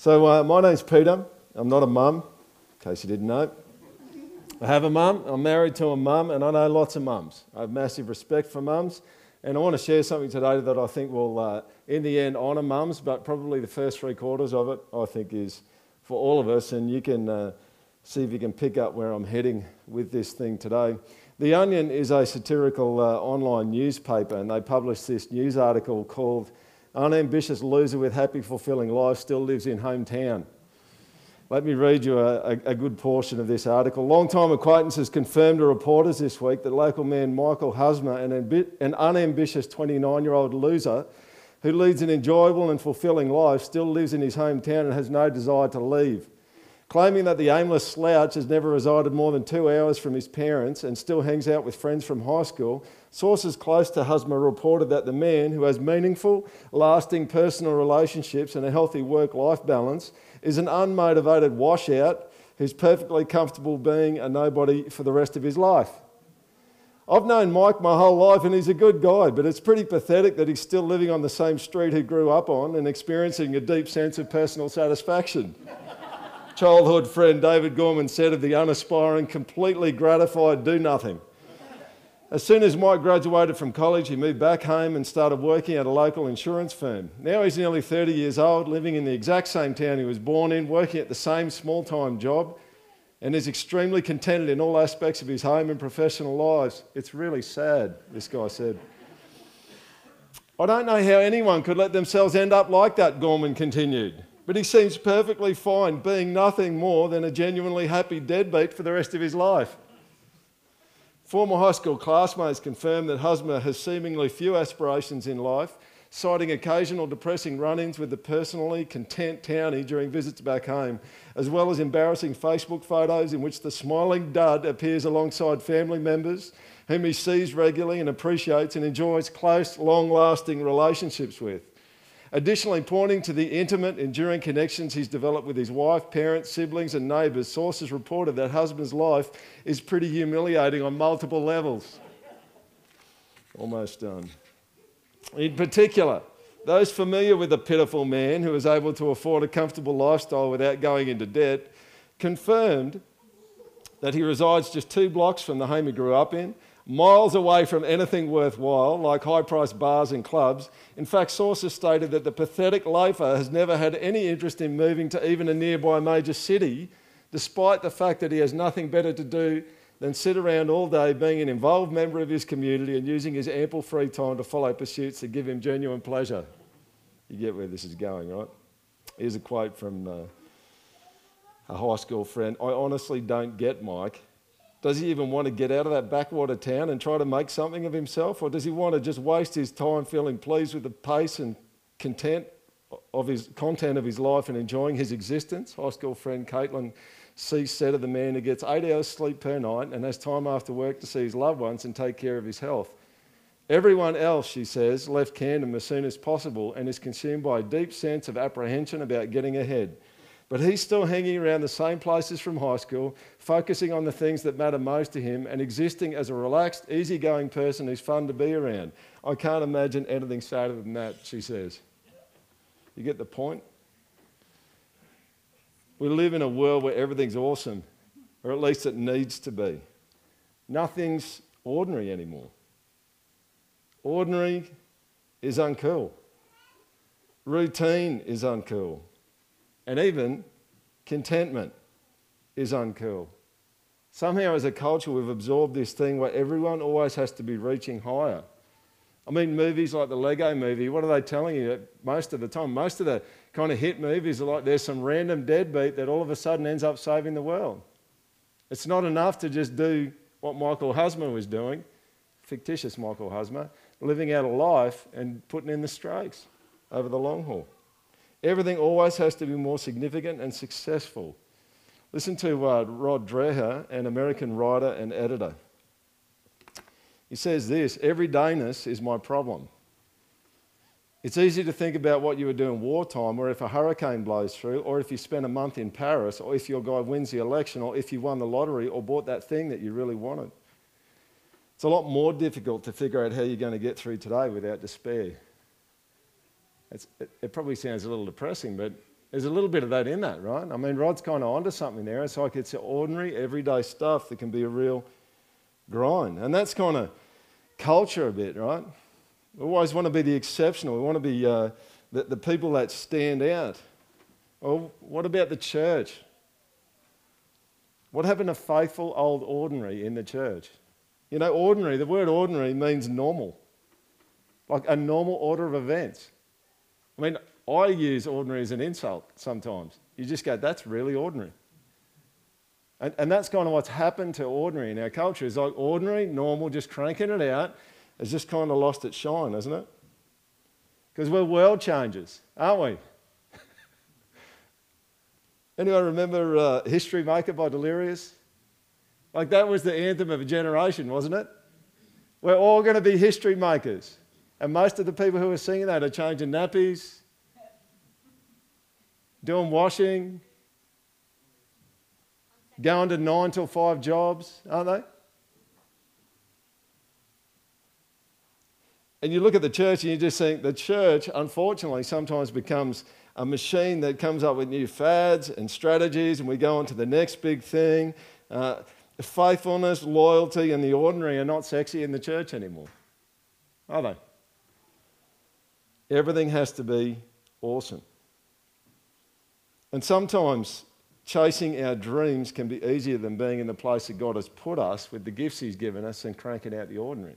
So, uh, my name's Peter. I'm not a mum, in case you didn't know. I have a mum. I'm married to a mum, and I know lots of mums. I have massive respect for mums, and I want to share something today that I think will, uh, in the end, honour mums, but probably the first three quarters of it, I think, is for all of us, and you can uh, see if you can pick up where I'm heading with this thing today. The Onion is a satirical uh, online newspaper, and they published this news article called Unambitious Loser with Happy Fulfilling Life Still Lives in Hometown. Let me read you a, a, a good portion of this article. Long-time acquaintances confirmed to reporters this week that local man Michael Husmer, an, ambi- an unambitious 29 year old loser who leads an enjoyable and fulfilling life, still lives in his hometown and has no desire to leave. Claiming that the aimless slouch has never resided more than two hours from his parents and still hangs out with friends from high school, sources close to Husmer reported that the man, who has meaningful, lasting personal relationships and a healthy work life balance, is an unmotivated washout who's perfectly comfortable being a nobody for the rest of his life. I've known Mike my whole life and he's a good guy, but it's pretty pathetic that he's still living on the same street he grew up on and experiencing a deep sense of personal satisfaction childhood friend David Gorman said of the unaspiring, completely gratified do nothing. As soon as Mike graduated from college, he moved back home and started working at a local insurance firm. Now he's nearly 30 years old, living in the exact same town he was born in, working at the same small time job, and is extremely contented in all aspects of his home and professional lives. It's really sad, this guy said. I don't know how anyone could let themselves end up like that, Gorman continued. But he seems perfectly fine being nothing more than a genuinely happy deadbeat for the rest of his life. Former high school classmates confirm that Husmer has seemingly few aspirations in life, citing occasional depressing run ins with the personally content townie during visits back home, as well as embarrassing Facebook photos in which the smiling dud appears alongside family members whom he sees regularly and appreciates and enjoys close, long lasting relationships with. Additionally, pointing to the intimate, enduring connections he's developed with his wife, parents, siblings, and neighbours, sources reported that Husmer's life is pretty humiliating on multiple levels. Almost done. In particular, those familiar with the pitiful man who is able to afford a comfortable lifestyle without going into debt confirmed that he resides just two blocks from the home he grew up in miles away from anything worthwhile, like high priced bars and clubs. In fact, sources stated that the pathetic loafer has never had any interest in moving to even a nearby major city, despite the fact that he has nothing better to do than sit around all day being an involved member of his community and using his ample free time to follow pursuits that give him genuine pleasure. You get where this is going, right? Here's a quote from uh, a high school friend I honestly don't get Mike does he even want to get out of that backwater town and try to make something of himself? Or does he want to just waste his time feeling pleased with the pace and content of his content of his life and enjoying his existence? High school friend Caitlin C said of the man who gets eight hours sleep per night and has time after work to see his loved ones and take care of his health. Everyone else, she says, left Camden as soon as possible and is consumed by a deep sense of apprehension about getting ahead. But he's still hanging around the same places from high school, focusing on the things that matter most to him and existing as a relaxed, easygoing person who's fun to be around. I can't imagine anything sadder than that, she says. You get the point? We live in a world where everything's awesome, or at least it needs to be. Nothing's ordinary anymore. Ordinary is uncool. Routine is uncool. And even contentment is uncool. Somehow, as a culture, we've absorbed this thing where everyone always has to be reaching higher. I mean, movies like the Lego movie, what are they telling you most of the time? Most of the kind of hit movies are like there's some random deadbeat that all of a sudden ends up saving the world. It's not enough to just do what Michael Husmer was doing, fictitious Michael Husmer, living out a life and putting in the strokes over the long haul. Everything always has to be more significant and successful. Listen to uh, Rod Dreher, an American writer and editor. He says this Everydayness is my problem. It's easy to think about what you would do in wartime, or if a hurricane blows through, or if you spent a month in Paris, or if your guy wins the election, or if you won the lottery, or bought that thing that you really wanted. It's a lot more difficult to figure out how you're going to get through today without despair. It, probably sounds a little depressing, but There's a little bit of that in that, right? I mean, Rod's kind of onto something there. It's like it's ordinary, everyday stuff that can be a real grind. And that's kind of culture a bit, right? We always want to be the exceptional. We want to be uh, the, the people that stand out. Well, what about the church? What happened to faithful old ordinary in the church? You know, ordinary, the word ordinary means normal, like a normal order of events. I mean, I use ordinary as an insult sometimes. You just go, that's really ordinary. And, and that's kind of what's happened to ordinary in our culture. It's like ordinary, normal, just cranking it out, has just kind of lost its shine, hasn't it? Because we're world changers, aren't we? Anyone remember uh, History Maker by Delirious? Like that was the anthem of a generation, wasn't it? We're all going to be history makers. And most of the people who are singing that are changing nappies, doing washing, going to nine till five jobs, aren't they? And you look at the church and you just think the church, unfortunately, sometimes becomes a machine that comes up with new fads and strategies, and we go on to the next big thing. Uh, faithfulness, loyalty, and the ordinary are not sexy in the church anymore, are they? Everything has to be awesome. And sometimes chasing our dreams can be easier than being in the place that God has put us with the gifts He's given us and cranking out the ordinary.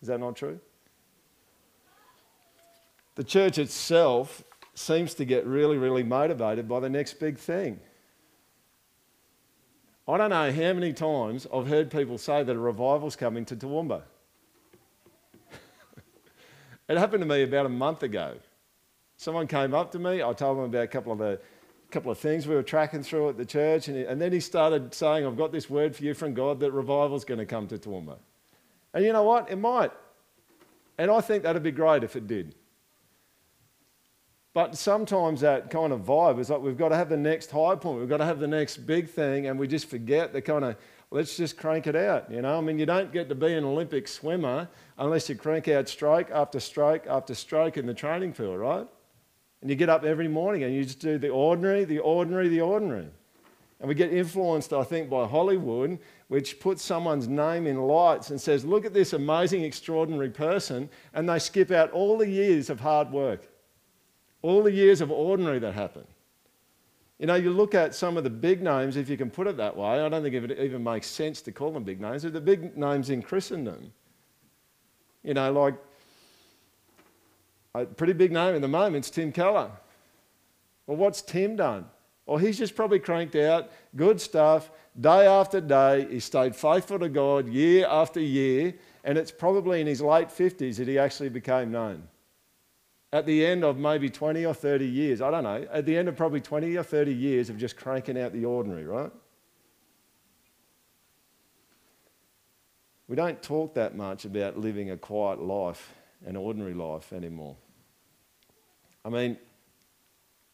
Is that not true? The church itself seems to get really, really motivated by the next big thing. I don't know how many times I've heard people say that a revival's coming to Toowoomba. It happened to me about a month ago. Someone came up to me, I told them about a couple of the couple of things we were tracking through at the church, and, he, and then he started saying, I've got this word for you from God that revival's going to come to Toowoomba. And you know what? It might. And I think that'd be great if it did. But sometimes that kind of vibe is like we've got to have the next high point, we've got to have the next big thing, and we just forget the kind of let's just crank it out. You know, I mean, you don't get to be an Olympic swimmer unless you crank out stroke after stroke after stroke in the training field, right? And you get up every morning and you just do the ordinary, the ordinary, the ordinary. And we get influenced, I think, by Hollywood, which puts someone's name in lights and says, look at this amazing, extraordinary person, and they skip out all the years of hard work. All the years of ordinary that happen. You know, you look at some of the big names, if you can put it that way. I don't think it even makes sense to call them big names. They're the big names in Christendom. You know, like a pretty big name in the moment is Tim Keller. Well, what's Tim done? Well, he's just probably cranked out good stuff day after day. He stayed faithful to God year after year, and it's probably in his late 50s that he actually became known at the end of maybe 20 or 30 years, I don't know, at the end of probably 20 or 30 years of just cranking out the ordinary, right? We don't talk that much about living a quiet life, an ordinary life anymore. I mean,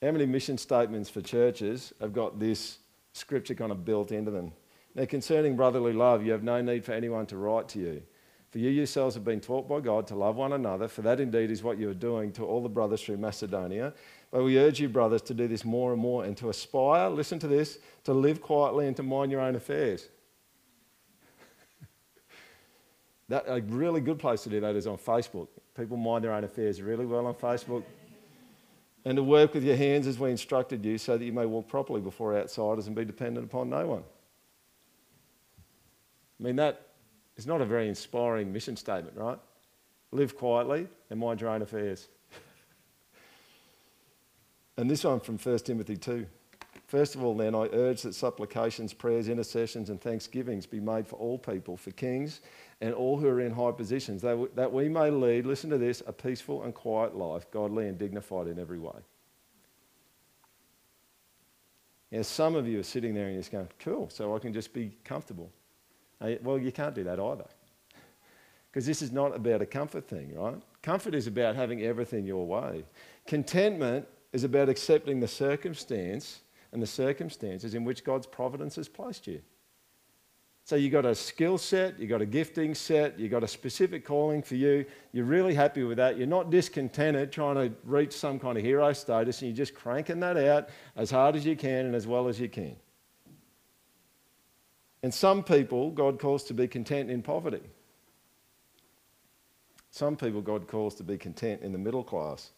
how many mission statements for churches have got this scripture kind of built into them? Now, concerning brotherly love, you have no need for anyone to write to you for you yourselves have been taught by God to love one another, for that indeed is what you are doing to all the brothers through Macedonia. But we urge you, brothers, to do this more and more and to aspire, listen to this, to live quietly and to mind your own affairs. that, a really good place to do that is on Facebook. People mind their own affairs really well on Facebook. And to work with your hands as we instructed you, so that you may walk properly before outsiders and be dependent upon no one. I mean, that it's not a very inspiring mission statement, right? Live quietly and mind your own affairs. and this one from 1 Timothy 2. First of all, then, I urge that supplications, prayers, intercessions, and thanksgivings be made for all people, for kings and all who are in high positions, that we may lead, listen to this, a peaceful and quiet life, godly and dignified in every way. Now, some of you are sitting there and you're just going, cool, so I can just be comfortable. Uh, well, you can't do that either. Because this is not about a comfort thing, right? Comfort is about having everything your way. Contentment is about accepting the circumstance and the circumstances in which God's providence has placed you. So you've got a skill set, you've got a gifting set, you've got a specific calling for you. You're really happy with that. You're not discontented trying to reach some kind of hero status, and you're just cranking that out as hard as you can and as well as you can. And some people, God calls to be content in poverty. Some people, God calls to be content in the middle class,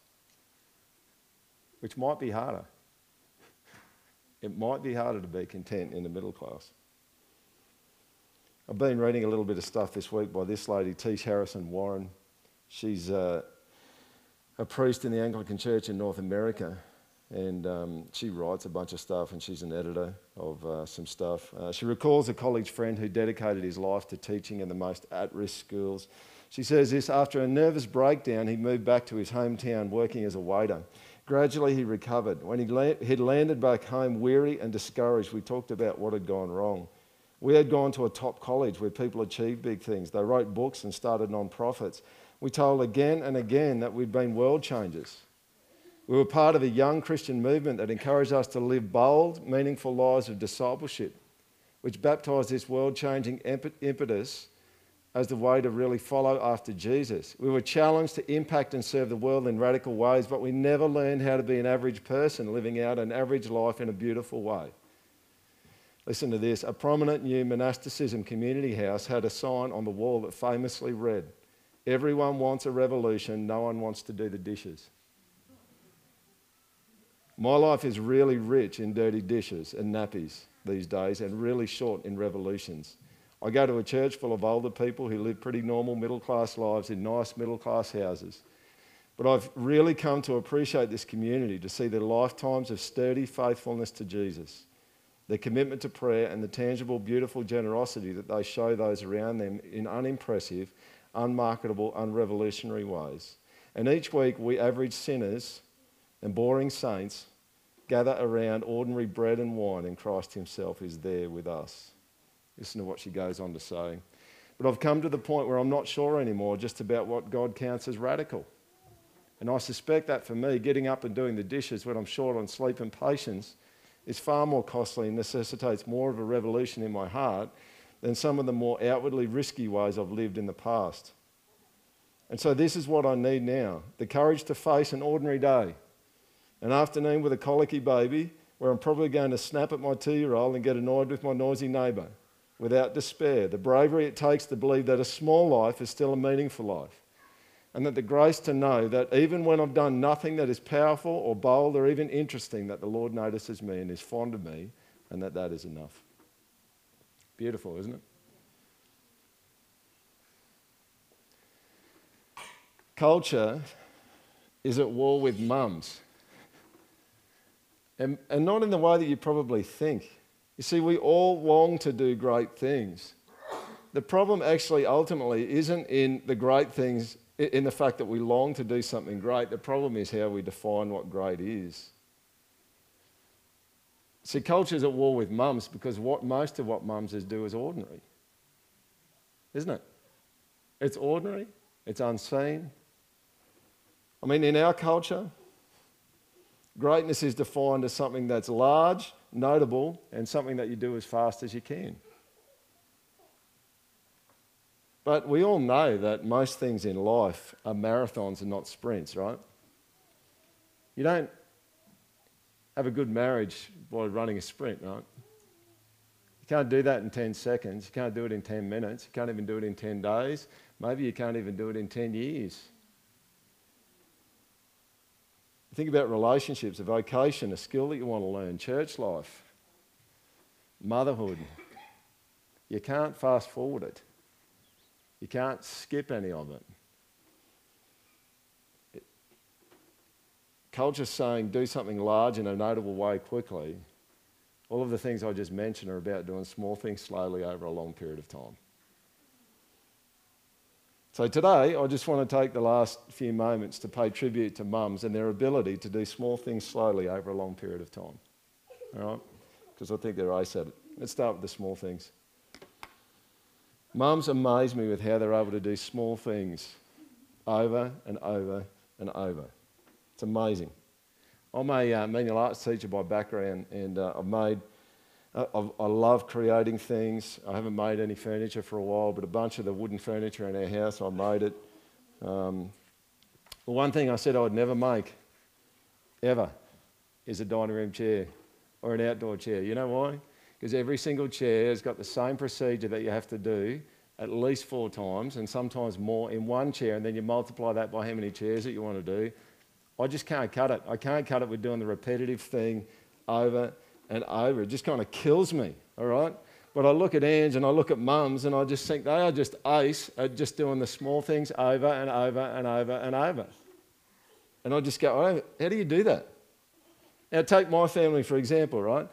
which might be harder. It might be harder to be content in the middle class. I've been reading a little bit of stuff this week by this lady, Tish Harrison Warren. She's uh, a priest in the Anglican Church in North America, and um, she writes a bunch of stuff, and she's an editor of uh, some stuff. Uh, she recalls a college friend who dedicated his life to teaching in the most at risk schools. She says this after a nervous breakdown, he moved back to his hometown working as a waiter. Gradually, he recovered. When he had landed back home weary and discouraged, we talked about what had gone wrong. We had gone to a top college where people achieved big things. They wrote books and started non-profits. We told again and again that we'd been world changers. We were part of a young Christian movement that encouraged us to live bold, meaningful lives of discipleship, which baptized this world changing impetus as the way to really follow after Jesus. We were challenged to impact and serve the world in radical ways, but we never learned how to be an average person living out an average life in a beautiful way. Listen to this. A prominent new monasticism community house had a sign on the wall that famously read, Everyone wants a revolution, no one wants to do the dishes. My life is really rich in dirty dishes and nappies these days and really short in revolutions. I go to a church full of older people who live pretty normal middle class lives in nice middle class houses. But I've really come to appreciate this community to see their lifetimes of sturdy faithfulness to Jesus their commitment to prayer, and the tangible, beautiful generosity that they show those around them in unimpressive, unmarketable, unrevolutionary ways. And each week, we average sinners and boring saints gather around ordinary bread and wine, and Christ Himself is there with us. Listen to what she goes on to say. But I've come to the point where I'm not sure anymore just about what God counts as radical. And I suspect that for me, getting up and doing the dishes when I'm short on sleep and patience is far more costly and necessitates more of a revolution in my heart than some of the more outwardly risky ways I've lived in the past. And so, this is what I need now the courage to face an ordinary day, an afternoon with a colicky baby, where I'm probably going to snap at my two year old and get annoyed with my noisy neighbour without despair. The bravery it takes to believe that a small life is still a meaningful life and that the grace to know that even when I've done nothing that is powerful or bold or even interesting, that the Lord notices me and is fond of me, and that that is enough. Beautiful, isn't it? Culture is at war with mums. And, and not in the way that you probably think. You see, we all long to do great things. The problem actually ultimately isn't in the great things in the fact that we long to do something great. The problem is how we define what great is. See, culture's at war with mums because what most of what mums do is ordinary. Isn't it? It's ordinary, it's unseen. I mean, in our culture, greatness is defined as something that's large, notable, and something that you do as fast as you can. But we all know that most things in life are marathons and not sprints, right? You don't have a good marriage by running a sprint, right? You can't do that in 10 seconds. You can't do it in 10 minutes. You can't even do it in 10 days. Maybe you can't even do it in 10 years. Think about relationships, a vocation, a skill that you want to learn, church life, motherhood. You can't fast forward it. You can't skip any of it. Culture's saying do something large in a notable way quickly. All of the things I just mentioned are about doing small things slowly over a long period of time. So today, I just want to take the last few moments to pay tribute to mums and their ability to do small things slowly over a long period of time. All right? Because I think they're ace at it. Let's start with the small things. Mums amaze me with how they're able to do small things over and over and over. It's amazing. I'm a uh, manual arts teacher by background, and uh, I've made I, I love creating things. I haven't made any furniture for a while, but a bunch of the wooden furniture in our house, I made it. Um, the one thing I said I would never make, ever, is a dining room chair or an outdoor chair. You know why? Because every single chair has got the same procedure that you have to do at least four times and sometimes more in one chair, and then you multiply that by how many chairs that you want to do. I just can't cut it. I can't cut it with doing the repetitive thing over and over. It just kind of kills me, all right? But I look at Ange and I look at mums and I just think they are just ace at just doing the small things over and over and over and over. And I just go, oh, how do you do that? Now, take my family for example, right?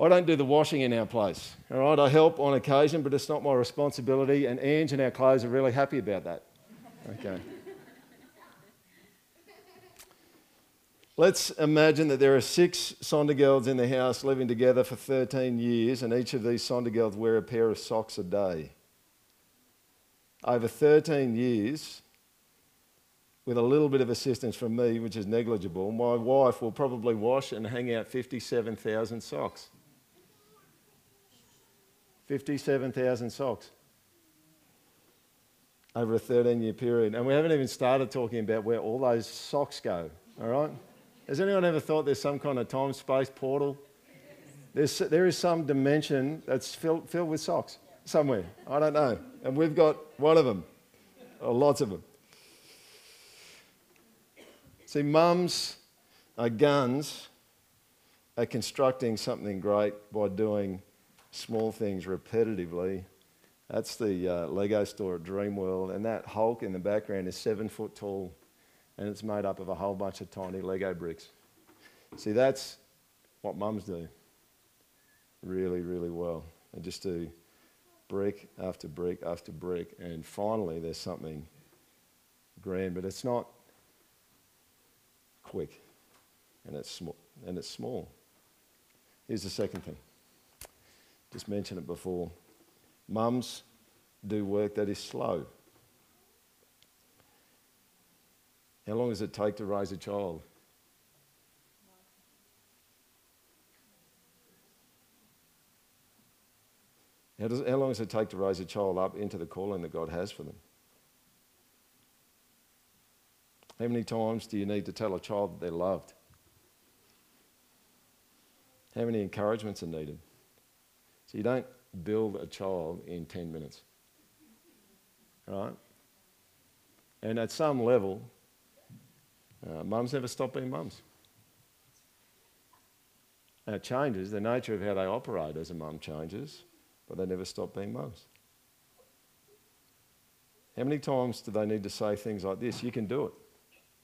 I don't do the washing in our place, all right? I help on occasion, but it's not my responsibility, and Ange and our clothes are really happy about that. Okay. Let's imagine that there are six Sondergelds in the house living together for 13 years, and each of these Sondergelds wear a pair of socks a day. Over 13 years, with a little bit of assistance from me, which is negligible, my wife will probably wash and hang out 57,000 socks. 57,000 socks over a 13 year period. And we haven't even started talking about where all those socks go, all right? Has anyone ever thought there's some kind of time space portal? There's, there is some dimension that's filled, filled with socks somewhere. I don't know. And we've got one of them, or lots of them. See, mums are guns at constructing something great by doing small things repetitively. That's the uh, Lego store at Dreamworld, and that Hulk in the background is seven foot tall and it's made up of a whole bunch of tiny Lego bricks. See, that's what mums do really, really well. They just do brick after brick after brick, and finally there's something grand, but it's not quick and it's, sm- and it's small. Here's the second thing. Just mentioned it before. Mums do work that is slow. How long does it take to raise a child? How, does, how long does it take to raise a child up into the calling that God has for them? How many times do you need to tell a child that they're loved? How many encouragements are needed? So you don't build a child in 10 minutes. Right? And at some level, uh, mums never stop being mums. And it changes. The nature of how they operate as a mum changes, but they never stop being mums. How many times do they need to say things like this? You can do it.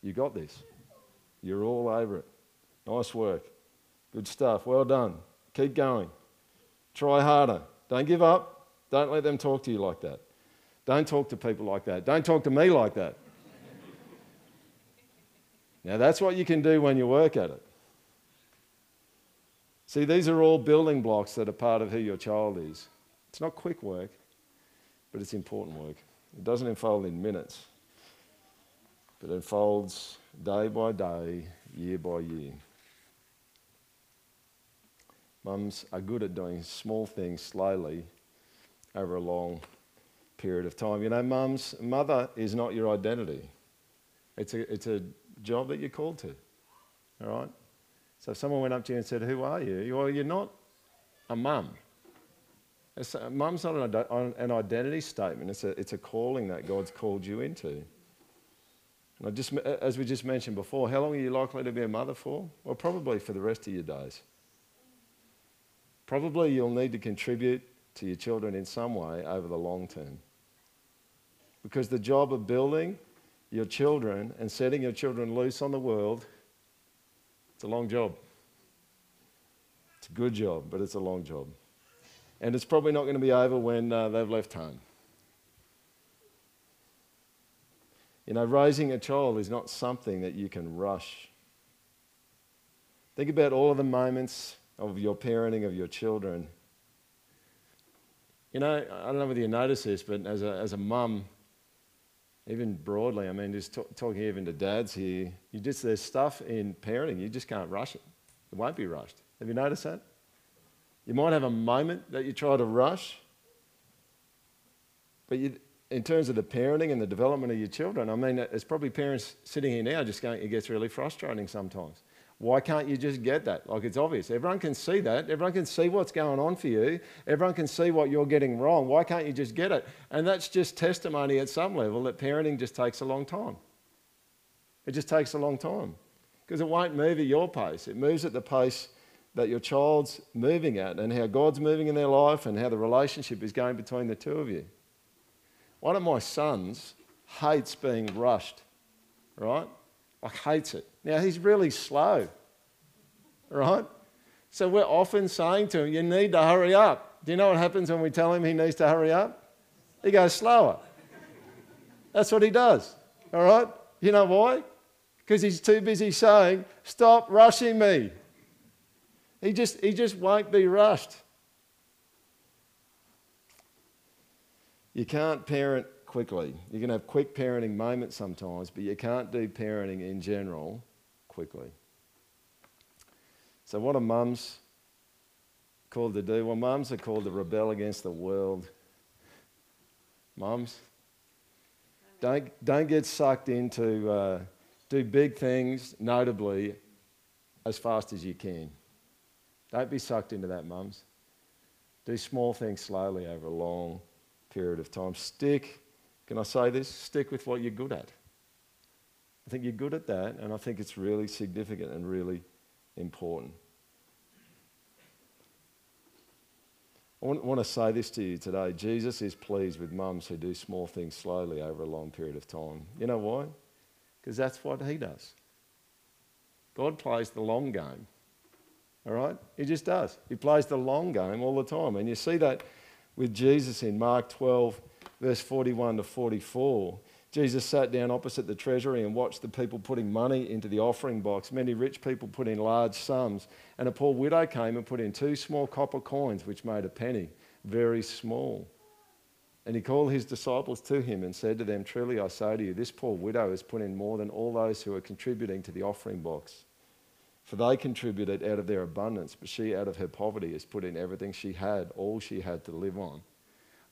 You got this. You're all over it. Nice work. Good stuff. Well done. Keep going. Try harder. Don't give up. Don't let them talk to you like that. Don't talk to people like that. Don't talk to me like that. Now, that's what you can do when you work at it. See, these are all building blocks that are part of who your child is. It's not quick work, but it's important work. It doesn't unfold in minutes, but it unfolds day by day, year by year. Mums are good at doing small things slowly over a long period of time. You know, mums, mother is not your identity. It's a, it's a job that you're called to. All right? So if someone went up to you and said, Who are you? Well, you're not a mum. A, mum's not an, an identity statement, it's a, it's a calling that God's called you into. And I just, uh, as we just mentioned before, how long are you likely to be a mother for? Well, probably for the rest of your days. Probably you'll need to contribute to your children in some way over the long term. Because the job of building your children and setting your children loose on the world, it's a long job. It's a good job, but it's a long job. And it's probably not going to be over when uh, they've left home. You know, raising a child is not something that you can rush. Think about all of the moments of your parenting of your children. You know, I don't know whether you notice this, but as a, as a mum, even broadly, I mean, just t- talking even to dads here, you just there's stuff in parenting you just can't rush it. It won't be rushed. Have you noticed that? You might have a moment that you try to rush, but you, in terms of the parenting and the development of your children, I mean, there's probably parents sitting here now just going, it gets really frustrating sometimes. Why can't you just get that? Like it's obvious. Everyone can see that. Everyone can see what's going on for you. Everyone can see what you're getting wrong. Why can't you just get it? And that's just testimony at some level that parenting just takes a long time. It just takes a long time because it won't move at your pace. It moves at the pace that your child's moving at and how God's moving in their life and how the relationship is going between the two of you. One of my sons hates being rushed, right? Like, hates it. Now, he's really slow, right? So we're often saying to him, You need to hurry up. Do you know what happens when we tell him he needs to hurry up? He goes slower. That's what he does, all right? You know why? Because he's too busy saying, Stop rushing me. He just, he just won't be rushed. You can't parent quickly. You can have quick parenting moments sometimes, but you can't do parenting in general quickly. So, what are mums called to do? Well, mums are called to rebel against the world. Mums, don't, don't get sucked into uh, do big things, notably, as fast as you can. Don't be sucked into that, mums. Do small things slowly over a long period of time. Stick can I say this? Stick with what you're good at. I think you're good at that, and I think it's really significant and really important. I want, to say this to you today. Jesus is pleased with mums who do small things slowly over a long period of time. You know why? Because that's what he does. God plays the long game. All right? He just does. He plays the long game all the time. And you see that with Jesus in Mark 12 verse 41 to 44. Jesus sat down opposite the treasury and watched the people putting money into the offering box. Many rich people put in large sums, and a poor widow came and put in two small copper coins, which made a penny, very small. And he called his disciples to him and said to them, Truly I say to you, this poor widow has put in more than all those who are contributing to the offering box. For they contributed out of their abundance, but she out of her poverty has put in everything she had, all she had to live on.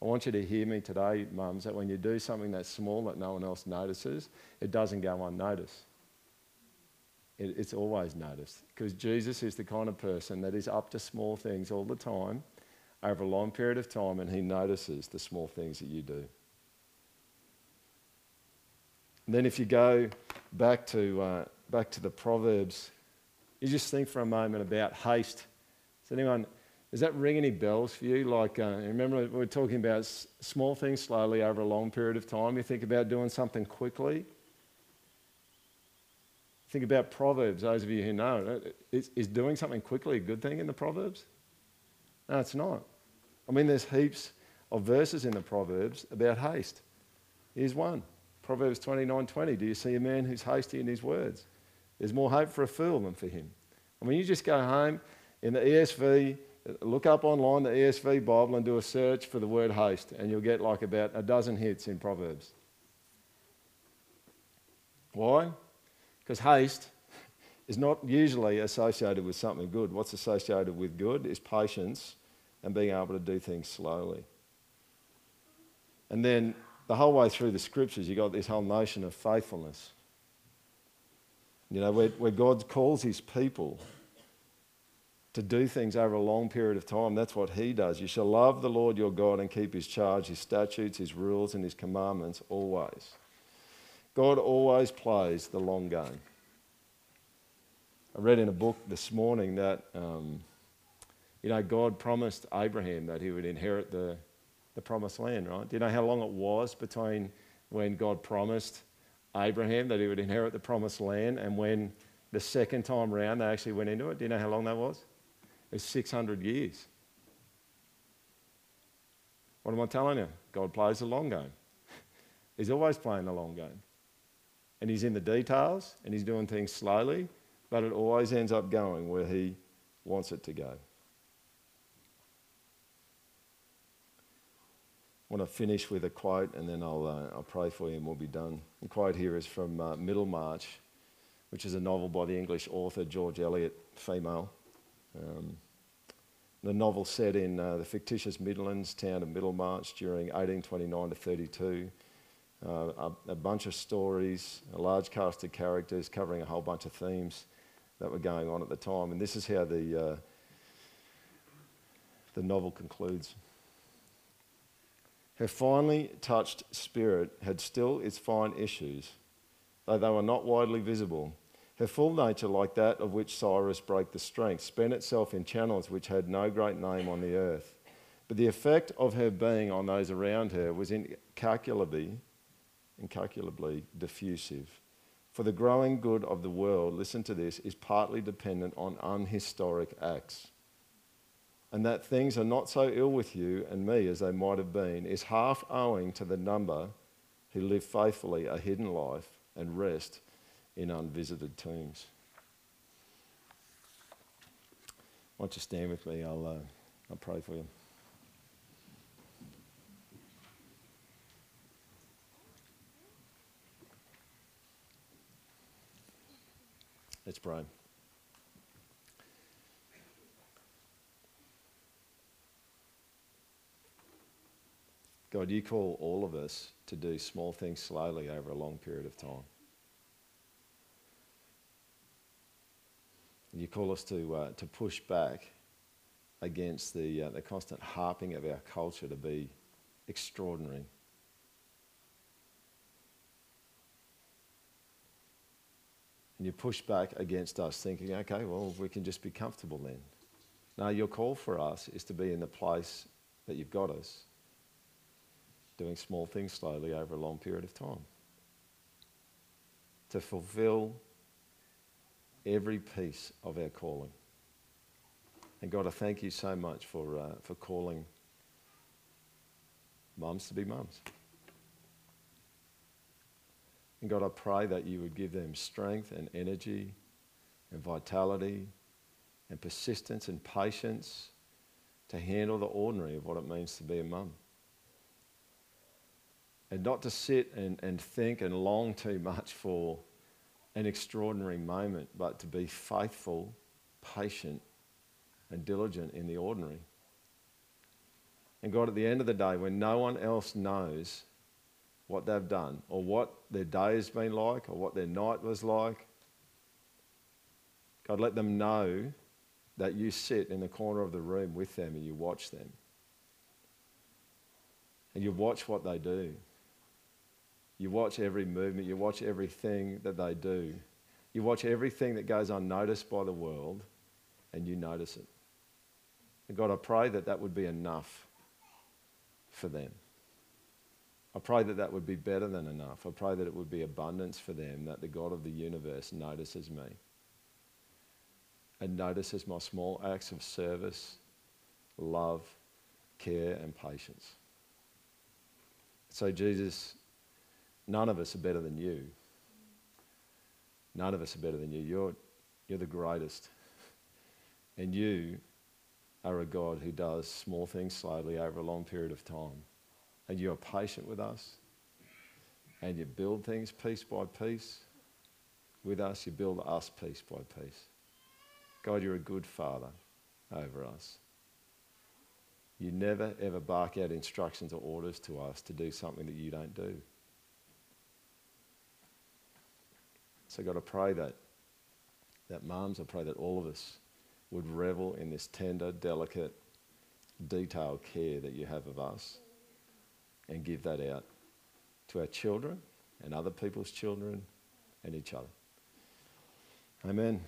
I want you to hear me today, mums, that when you do something that's small that no one else notices, it doesn't go unnoticed. It, it's always noticed because Jesus is the kind of person that is up to small things all the time over a long period of time and he notices the small things that you do. And then if you go back to, uh, back to the Proverbs, you just think for a moment about haste. Does anyone does that ring any bells for you? Like, uh, remember we are talking about s- small things slowly over a long period of time. You think about doing something quickly. Think about Proverbs, those of you who know. Is, is doing something quickly a good thing in the Proverbs? No, it's not. I mean, there's heaps of verses in the Proverbs about haste. Here's one Proverbs 29 20. Do you see a man who's hasty in his words? There's more hope for a fool than for him. I mean, you just go home in the ESV, Look up online the ESV Bible and do a search for the word haste, and you'll get like about a dozen hits in Proverbs. Why? Because haste is not usually associated with something good. What's associated with good is patience and being able to do things slowly. And then the whole way through the scriptures, you've got this whole notion of faithfulness. You know, where, where God calls his people to do things over a long period of time. That's what he does. You shall love the Lord your God and keep his charge, his statutes, his rules, and his commandments always. God always plays the long game. I read in a book this morning that, um, you know, God promised Abraham that he would inherit the, the promised land, right? Do you know how long it was between when God promised Abraham that he would inherit the promised land and when the second time round they actually went into it? Do you know how long that was? Is 600 years. What am I telling you? God plays the long game. he's always playing the long game. And he's in the details and he's doing things slowly, but it always ends up going where he wants it to go. I want to finish with a quote and then I'll, uh, I'll pray for you and we'll be done. The quote here is from uh, Middlemarch, which is a novel by the English author George Eliot, female. Um, The novel set in uh, the fictitious Midlands town of Middlemarch during 1829 to 32. Uh, a, a, bunch of stories, a large cast of characters covering a whole bunch of themes that were going on at the time. And this is how the, uh, the novel concludes. Her finely touched spirit had still its fine issues, though they were not widely visible. Her full nature, like that of which Cyrus broke the strength, spent itself in channels which had no great name on the earth. But the effect of her being on those around her was incalculably, incalculably diffusive. For the growing good of the world, listen to this, is partly dependent on unhistoric acts. And that things are not so ill with you and me as they might have been is half owing to the number who live faithfully a hidden life and rest in unvisited tombs. Why don't you stand with me? I'll, uh, I'll pray for you. Let's pray. God, you call all of us to do small things slowly over a long period of time. You call us to, uh, to push back against the, uh, the constant harping of our culture to be extraordinary. And you push back against us thinking, okay, well, we can just be comfortable then. No, your call for us is to be in the place that you've got us, doing small things slowly over a long period of time. To fulfill every piece of our calling. And God, I thank you so much for, uh, for calling mums to be mums. And God, I pray that you would give them strength and energy and vitality and persistence and patience to handle the ordinary of what it means to be a mum. And not to sit and, and think and long too much for an extraordinary moment, but to be faithful, patient, and diligent in the ordinary. And God, at the end of the day, when no one else knows what they've done or what their day has been like or what their night was like, God, let them know that you sit in the corner of the room with them and you watch them. And you watch what they do. You watch every movement, you watch everything that they do. You watch everything that goes unnoticed by the world, and you notice it. And God, I pray that that would be enough for them. I pray that that would be better than enough. I pray that it would be abundance for them, that the God of the universe notices me and notices my small acts of service, love, care, and patience. So, Jesus, None of us are better than you. None of us are better than you. You're, you're the greatest. And you are a God who does small things slowly over a long period of time. And you are patient with us. And you build things piece by piece with us. You build us piece by piece. God, you're a good father over us. You never, ever bark out instructions or orders to us to do something that you don't do. So, God, I pray that, that mums, I pray that all of us would revel in this tender, delicate, detailed care that you have of us and give that out to our children and other people's children and each other. Amen.